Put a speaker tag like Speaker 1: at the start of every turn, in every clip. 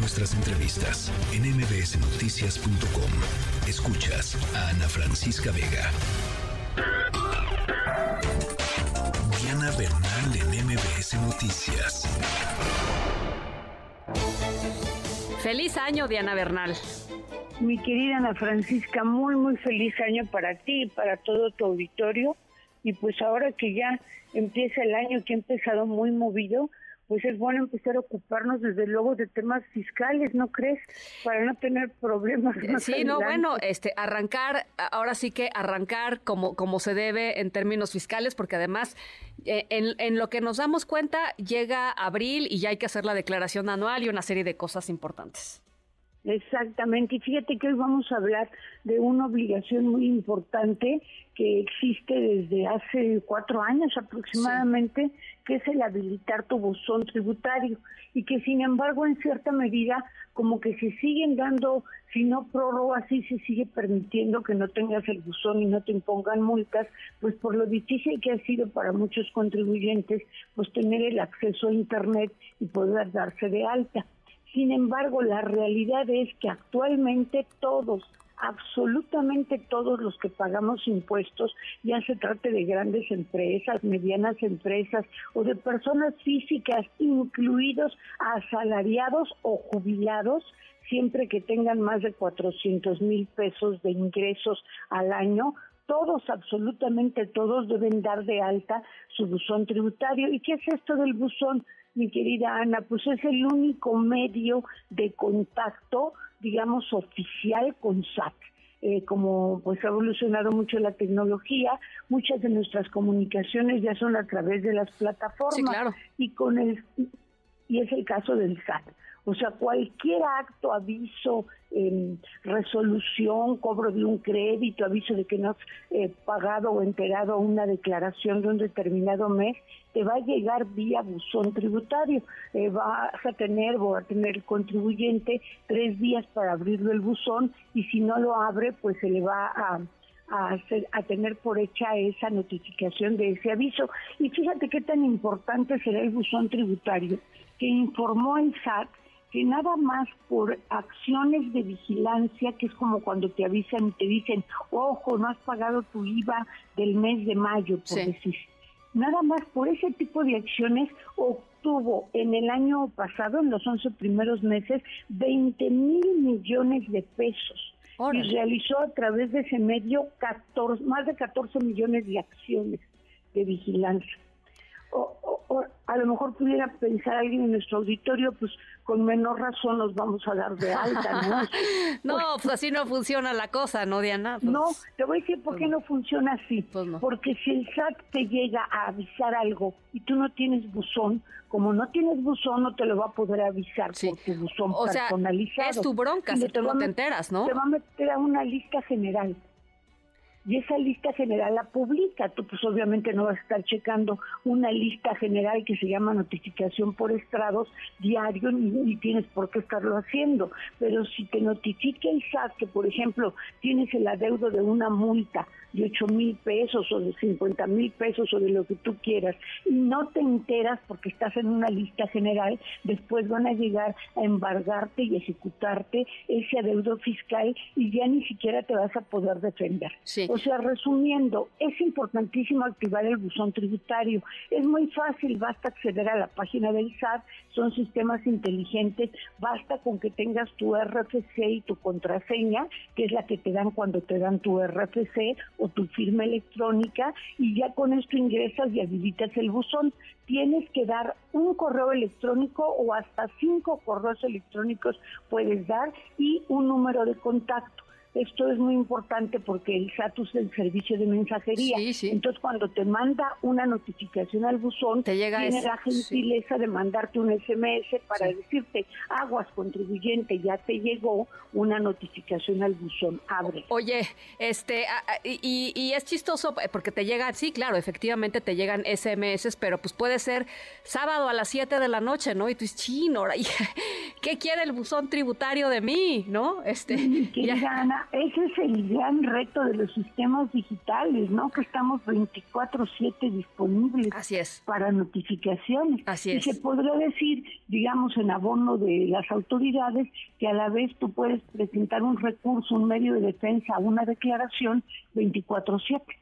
Speaker 1: nuestras entrevistas en mbsnoticias.com. Escuchas a Ana Francisca Vega. Diana Bernal en MBS Noticias.
Speaker 2: Feliz año, Diana Bernal.
Speaker 3: Mi querida Ana Francisca, muy, muy feliz año para ti y para todo tu auditorio. Y pues ahora que ya empieza el año que ha empezado muy movido, pues es bueno empezar a ocuparnos desde luego de temas fiscales, ¿no crees? Para no tener problemas.
Speaker 2: sí, no, bueno, este, arrancar, ahora sí que arrancar como, como se debe en términos fiscales, porque además eh, en, en lo que nos damos cuenta llega abril y ya hay que hacer la declaración anual y una serie de cosas importantes.
Speaker 3: Exactamente, y fíjate que hoy vamos a hablar de una obligación muy importante que existe desde hace cuatro años aproximadamente, que es el habilitar tu buzón tributario y que sin embargo en cierta medida como que se siguen dando, si no prórroga, sí se sigue permitiendo que no tengas el buzón y no te impongan multas, pues por lo difícil que ha sido para muchos contribuyentes, pues tener el acceso a Internet y poder darse de alta. Sin embargo, la realidad es que actualmente todos, absolutamente todos los que pagamos impuestos, ya se trate de grandes empresas, medianas empresas o de personas físicas, incluidos asalariados o jubilados, siempre que tengan más de 400 mil pesos de ingresos al año, todos, absolutamente todos, deben dar de alta su buzón tributario. ¿Y qué es esto del buzón? mi querida Ana, pues es el único medio de contacto, digamos, oficial con SAT. Eh, como pues ha evolucionado mucho la tecnología, muchas de nuestras comunicaciones ya son a través de las plataformas y con el y es el caso del SAT. O sea, cualquier acto, aviso, eh, resolución, cobro de un crédito, aviso de que no has eh, pagado o enterado una declaración de un determinado mes, te va a llegar vía buzón tributario. Eh, vas a tener o a tener el contribuyente tres días para abrirlo el buzón y si no lo abre, pues se le va a a, hacer, a tener por hecha esa notificación de ese aviso. Y fíjate qué tan importante será el buzón tributario que informó el SAT que nada más por acciones de vigilancia, que es como cuando te avisan y te dicen, ojo, no has pagado tu IVA del mes de mayo, por decir. Nada más por ese tipo de acciones obtuvo en el año pasado, en los 11 primeros meses, 20 mil millones de pesos. Y realizó a través de ese medio 14, más de 14 millones de acciones de vigilancia a lo mejor pudiera pensar alguien en nuestro auditorio, pues con menor razón nos vamos a dar de alta, ¿no?
Speaker 2: no, pues, pues, así no funciona la cosa, ¿no, Diana?
Speaker 3: Pues, no, te voy a decir por qué pues no funciona así. Porque si el SAT te llega a avisar algo y tú no tienes buzón, como no tienes buzón, no te lo va a poder avisar por tu buzón o personalizado.
Speaker 2: es tu bronca si tú no te enteras, ¿no?
Speaker 3: Te va a meter a una lista general y esa lista general la publica. Tú pues obviamente no vas a estar checando una lista general que se llama notificación por estrados diario ni, tienes por qué estarlo haciendo. Pero si te notifica el SAT que por ejemplo tienes el adeudo de una multa de 8 mil pesos o de 50 mil pesos o de lo que tú quieras y no te enteras porque estás en una lista general, después van a llegar a embargarte y ejecutarte ese adeudo fiscal y ya ni siquiera te vas a poder defender. O sea, resumiendo, es importantísimo activar el buzón tributario. Es muy fácil, basta acceder a la página del SAT, son sistemas inteligentes, basta con que tengas tu RFC y tu contraseña, que es la que te dan cuando te dan tu RFC o tu firma electrónica y ya con esto ingresas y habilitas el buzón. Tienes que dar un correo electrónico o hasta cinco correos electrónicos puedes dar y un número de contacto. Esto es muy importante porque el SAT es el servicio de mensajería. Entonces, cuando te manda una notificación al buzón,
Speaker 2: te llega
Speaker 3: tiene la gentileza de mandarte un SMS para decirte, aguas contribuyente, ya te llegó una notificación al buzón, abre.
Speaker 2: Oye, este, y, y es chistoso porque te llega, sí, claro, efectivamente te llegan SMS, pero pues puede ser sábado a las 7 de la noche, ¿no? Y tú dices, chino, ¿qué quiere el buzón tributario de mí, no?
Speaker 3: Este, ya. Mira, ese es el gran reto de los sistemas digitales, ¿no? Que estamos 24/7 disponibles
Speaker 2: Así es.
Speaker 3: para notificaciones.
Speaker 2: Así
Speaker 3: y se podría decir, digamos, en abono de las autoridades, que a la vez tú puedes presentar un recurso, un medio de defensa, una declaración 24/7.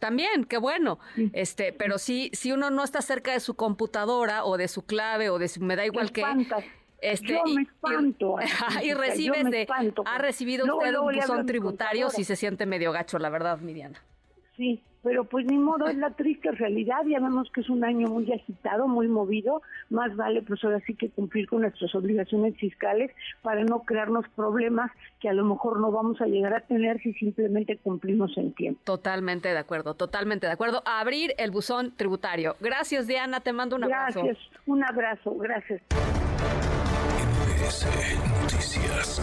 Speaker 2: También, qué bueno. Este, pero sí, si uno no está cerca de su computadora o de su clave o de su, me da igual que
Speaker 3: este, yo me espanto.
Speaker 2: Y, recibes de, ha recibido usted un buzón tributario si se siente medio gacho, la verdad, Miriana.
Speaker 3: Sí, pero pues ni modo, es la triste realidad, ya vemos que es un año muy agitado, muy movido, más vale pues ahora sí que cumplir con nuestras obligaciones fiscales para no crearnos problemas que a lo mejor no vamos a llegar a tener si simplemente cumplimos en tiempo.
Speaker 2: Totalmente de acuerdo, totalmente de acuerdo. A abrir el buzón tributario. Gracias Diana, te mando un
Speaker 3: abrazo. Gracias, un abrazo, gracias.
Speaker 1: Noticias.